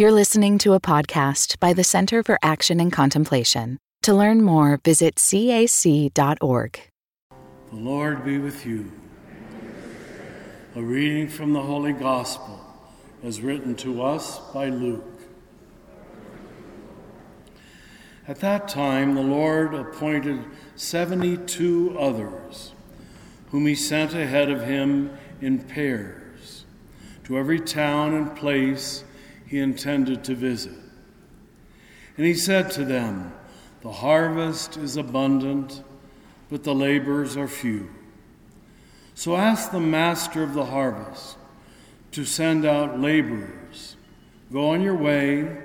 You're listening to a podcast by the Center for Action and Contemplation. To learn more, visit cac.org. The Lord be with you. A reading from the Holy Gospel as written to us by Luke. At that time, the Lord appointed 72 others, whom he sent ahead of him in pairs to every town and place he intended to visit. And he said to them, The harvest is abundant, but the laborers are few. So ask the master of the harvest to send out laborers. Go on your way.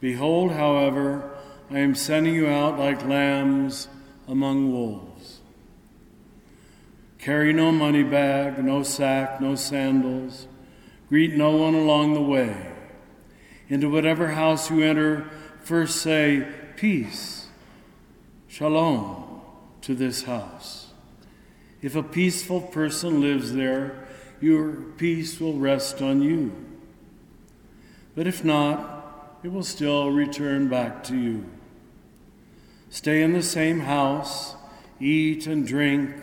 Behold, however, I am sending you out like lambs among wolves. Carry no money bag, no sack, no sandals. Greet no one along the way. Into whatever house you enter, first say, Peace, Shalom, to this house. If a peaceful person lives there, your peace will rest on you. But if not, it will still return back to you. Stay in the same house, eat and drink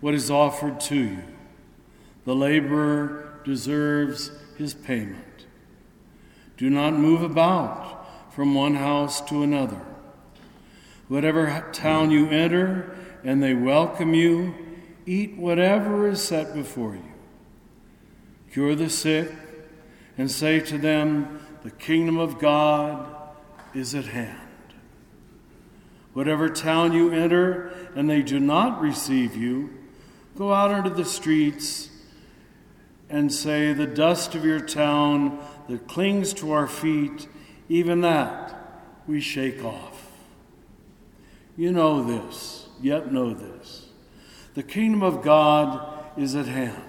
what is offered to you. The laborer deserves his payment. Do not move about from one house to another. Whatever town you enter and they welcome you, eat whatever is set before you. Cure the sick and say to them, The kingdom of God is at hand. Whatever town you enter and they do not receive you, go out into the streets and say, The dust of your town that clings to our feet, even that we shake off. You know this, yet know this. The kingdom of God is at hand.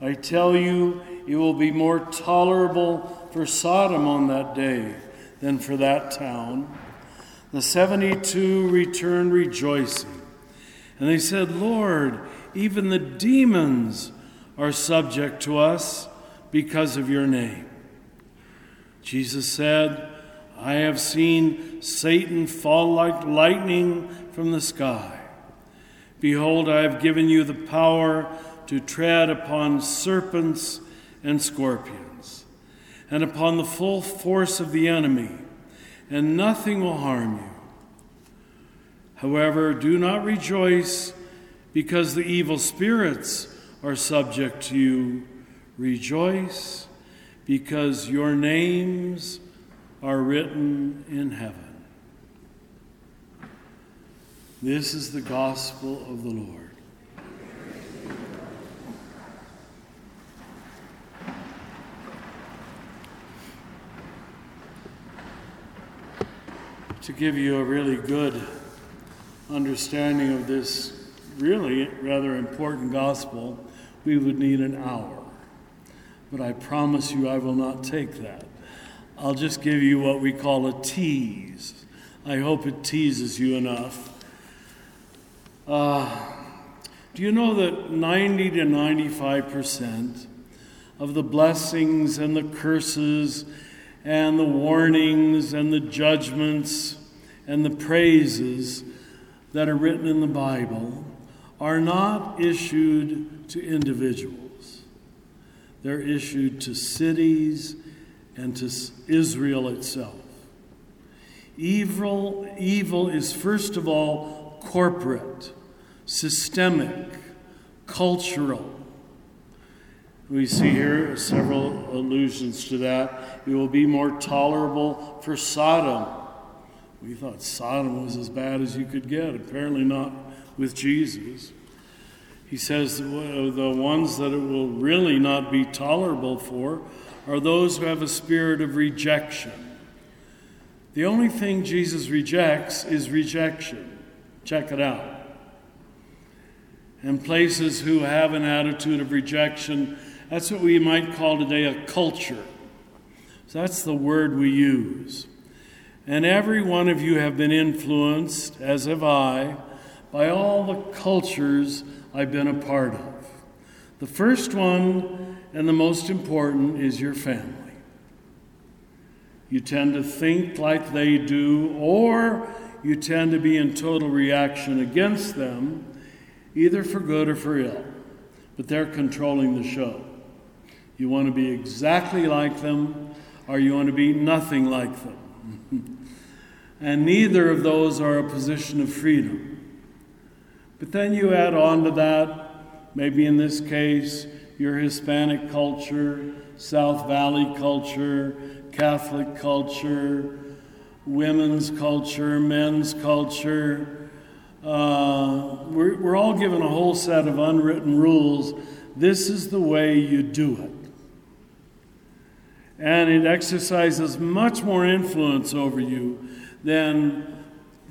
I tell you, it will be more tolerable for Sodom on that day than for that town. The 72 returned rejoicing, and they said, Lord, even the demons are subject to us because of your name. Jesus said, I have seen Satan fall like lightning from the sky. Behold, I have given you the power to tread upon serpents and scorpions, and upon the full force of the enemy, and nothing will harm you. However, do not rejoice because the evil spirits are subject to you Rejoice because your names are written in heaven. This is the gospel of the Lord. To give you a really good understanding of this really rather important gospel, we would need an hour but I promise you I will not take that. I'll just give you what we call a tease. I hope it teases you enough. Uh, do you know that 90 to 95 percent of the blessings and the curses and the warnings and the judgments and the praises that are written in the Bible are not issued to individuals? They're issued to cities and to Israel itself. Evil, evil is first of all corporate, systemic, cultural. We see here several allusions to that. It will be more tolerable for Sodom. We thought Sodom was as bad as you could get, apparently not with Jesus. He says the ones that it will really not be tolerable for are those who have a spirit of rejection. The only thing Jesus rejects is rejection. Check it out. And places who have an attitude of rejection, that's what we might call today a culture. So that's the word we use. And every one of you have been influenced, as have I, by all the cultures I've been a part of. The first one and the most important is your family. you tend to think like they do, or you tend to be in total reaction against them, either for good or for ill. But they're controlling the show. You want to be exactly like them, or you want to be nothing like them. and neither of those are a position of freedom. But then you add on to that, maybe in this case, your Hispanic culture, South Valley culture, Catholic culture, women's culture, men's culture. Uh, we're, we're all given a whole set of unwritten rules. This is the way you do it. And it exercises much more influence over you than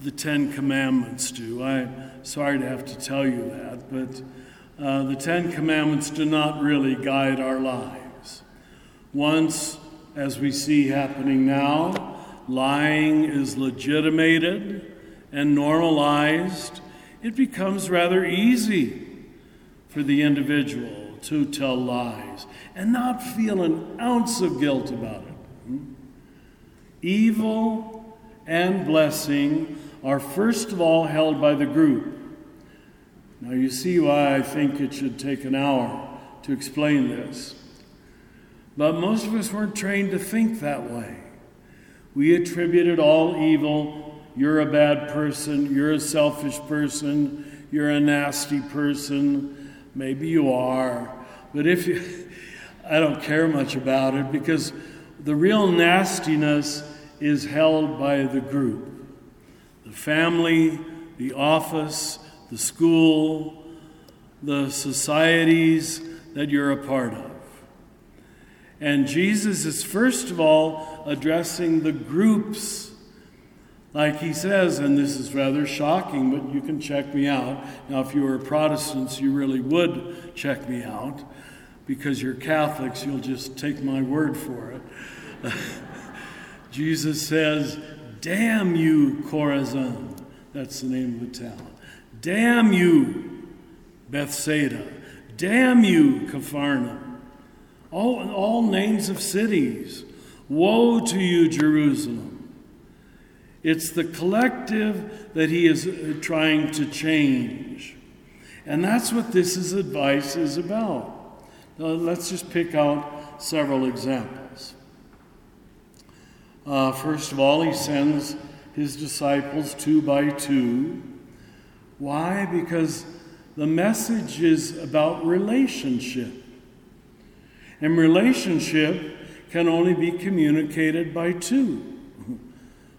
the Ten Commandments do. I'm sorry to have to tell you that, but uh, the Ten Commandments do not really guide our lives. Once as we see happening now, lying is legitimated and normalized, it becomes rather easy for the individual to tell lies and not feel an ounce of guilt about it. Evil and blessing are first of all held by the group. Now, you see why I think it should take an hour to explain this. But most of us weren't trained to think that way. We attributed all evil. You're a bad person. You're a selfish person. You're a nasty person. Maybe you are. But if you, I don't care much about it because the real nastiness is held by the group the family, the office, the school, the societies that you're a part of. And Jesus is first of all addressing the groups. Like he says, and this is rather shocking, but you can check me out. Now, if you were Protestants, you really would check me out. Because you're Catholics, you'll just take my word for it. Jesus says, Damn you, Chorazin. That's the name of the town. Damn you, Bethsaida. Damn you, Capharnaum all, all names of cities. Woe to you, Jerusalem. It's the collective that he is uh, trying to change. And that's what this is advice is about. Now, let's just pick out several examples. Uh, first of all, he sends his disciples two by two. Why? Because the message is about relationship. And relationship can only be communicated by two.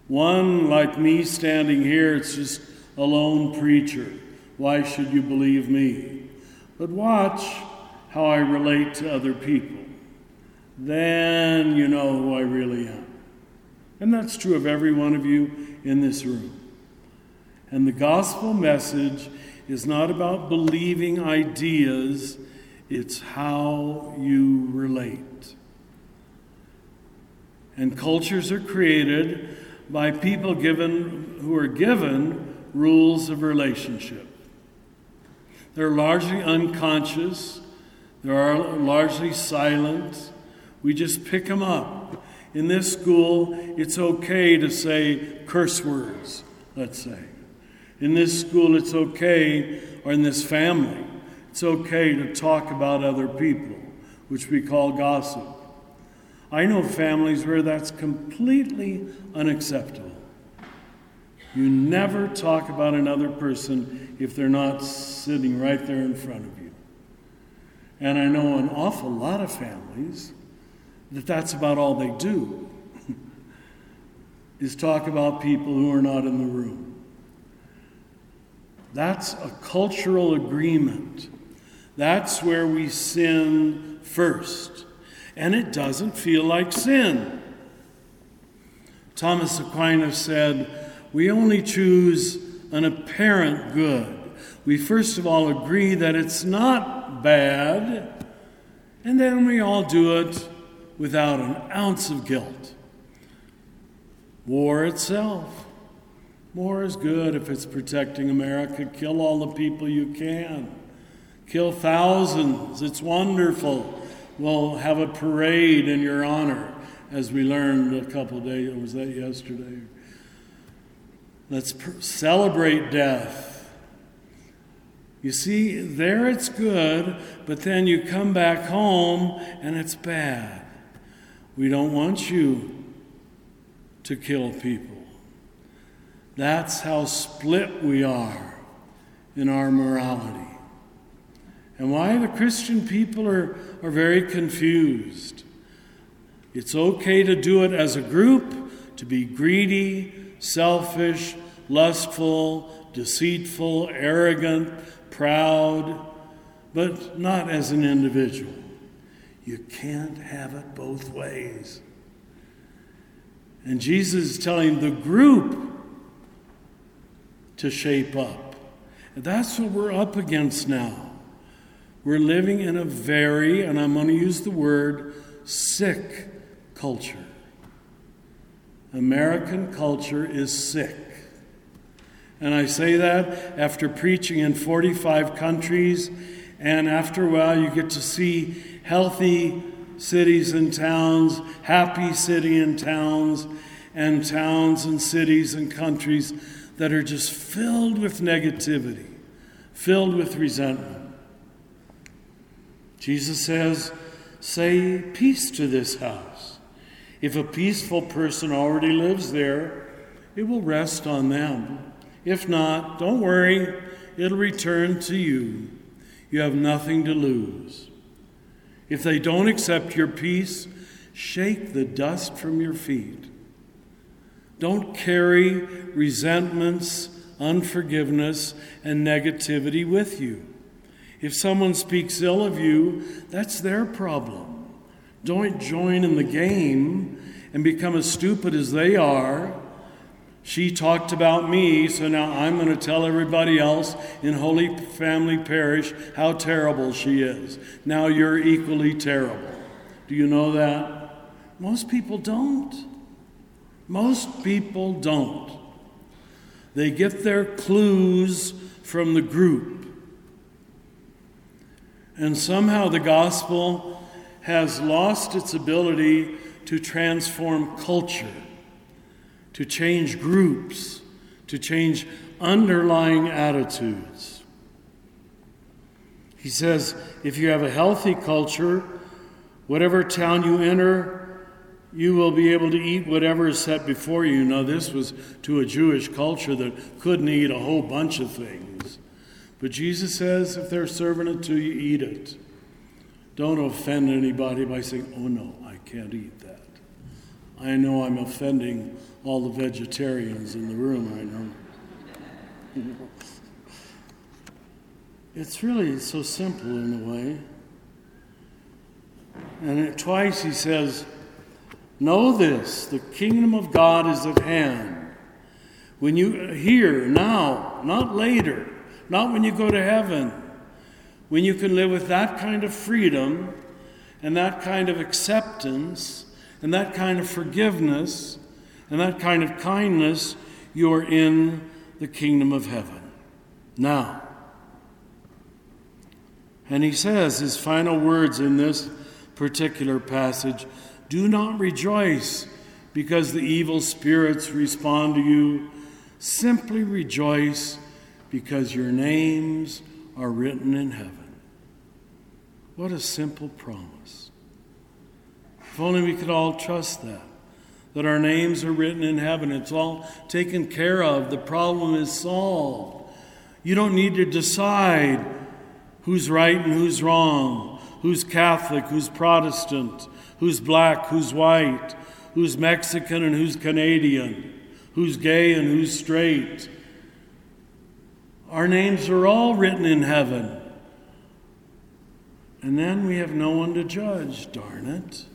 One, like me standing here, it's just a lone preacher. Why should you believe me? But watch how I relate to other people. Then you know who I really am. And that's true of every one of you in this room. And the gospel message is not about believing ideas it's how you relate. And cultures are created by people given who are given rules of relationship. They're largely unconscious, they're largely silent. We just pick them up. In this school, it's okay to say curse words, let's say. In this school, it's okay, or in this family, it's okay to talk about other people, which we call gossip. I know families where that's completely unacceptable. You never talk about another person if they're not sitting right there in front of you. And I know an awful lot of families that that's about all they do is talk about people who are not in the room. That's a cultural agreement that's where we sin first. And it doesn't feel like sin. Thomas Aquinas said, We only choose an apparent good. We first of all agree that it's not bad, and then we all do it without an ounce of guilt. War itself. War is good if it's protecting America. Kill all the people you can kill thousands. It's wonderful. We'll have a parade in your honor. as we learned a couple days, was that yesterday? Let's pr- celebrate death. You see, there it's good, but then you come back home and it's bad. We don't want you to kill people. That's how split we are in our morality. And why the Christian people are, are very confused. It's okay to do it as a group, to be greedy, selfish, lustful, deceitful, arrogant, proud, but not as an individual. You can't have it both ways. And Jesus is telling the group to shape up. And that's what we're up against now. We're living in a very, and I'm going to use the word, sick culture. American culture is sick. And I say that after preaching in 45 countries, and after a while, you get to see healthy cities and towns, happy city and towns, and towns and cities and countries that are just filled with negativity, filled with resentment. Jesus says, Say peace to this house. If a peaceful person already lives there, it will rest on them. If not, don't worry, it'll return to you. You have nothing to lose. If they don't accept your peace, shake the dust from your feet. Don't carry resentments, unforgiveness, and negativity with you. If someone speaks ill of you, that's their problem. Don't join in the game and become as stupid as they are. She talked about me, so now I'm going to tell everybody else in Holy Family Parish how terrible she is. Now you're equally terrible. Do you know that? Most people don't. Most people don't. They get their clues from the group. And somehow the gospel has lost its ability to transform culture, to change groups, to change underlying attitudes. He says if you have a healthy culture, whatever town you enter, you will be able to eat whatever is set before you. Now, this was to a Jewish culture that couldn't eat a whole bunch of things. But Jesus says if they're serving it to you, eat it. Don't offend anybody by saying, oh no, I can't eat that. I know I'm offending all the vegetarians in the room right now. It's really so simple in a way. And twice he says, Know this the kingdom of God is at hand. When you here, now, not later, not when you go to heaven, when you can live with that kind of freedom and that kind of acceptance and that kind of forgiveness and that kind of kindness, you're in the kingdom of heaven. Now, and he says his final words in this particular passage do not rejoice because the evil spirits respond to you. Simply rejoice because your names are written in heaven. What a simple promise. If only we could all trust that, that our names are written in heaven. It's all taken care of. The problem is solved. You don't need to decide who's right and who's wrong, who's Catholic, who's Protestant who's black, who's white, who's Mexican and who's Canadian, who's gay and who's straight. Our names are all written in heaven. And then we have no one to judge, darn it.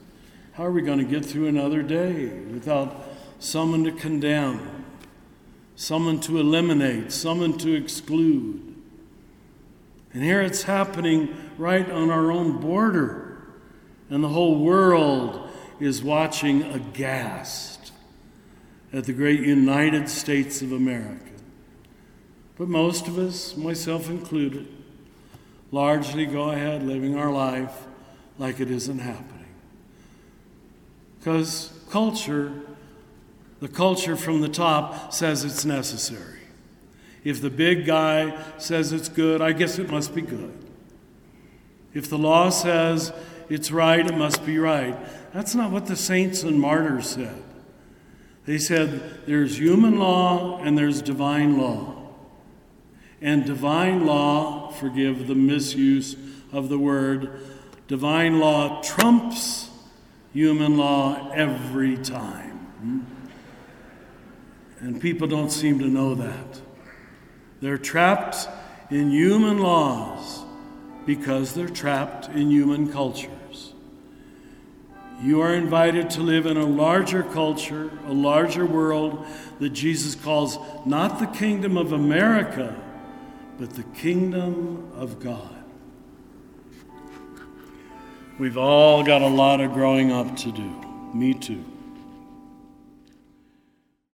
How are we going to get through another day without someone to condemn, someone to eliminate, someone to exclude? And here it's happening right on our own border. And the whole world is watching aghast at the great United States of America. But most of us, myself included, largely go ahead living our life like it isn't happening. Because culture, the culture from the top, says it's necessary. If the big guy says it's good, I guess it must be good. If the law says it's right, it must be right. That's not what the saints and martyrs said. They said there's human law and there's divine law. And divine law, forgive the misuse of the word, divine law trumps human law every time. Hmm? And people don't seem to know that. They're trapped in human laws because they're trapped in human cultures. You are invited to live in a larger culture, a larger world that Jesus calls not the kingdom of America, but the kingdom of God. We've all got a lot of growing up to do. Me too.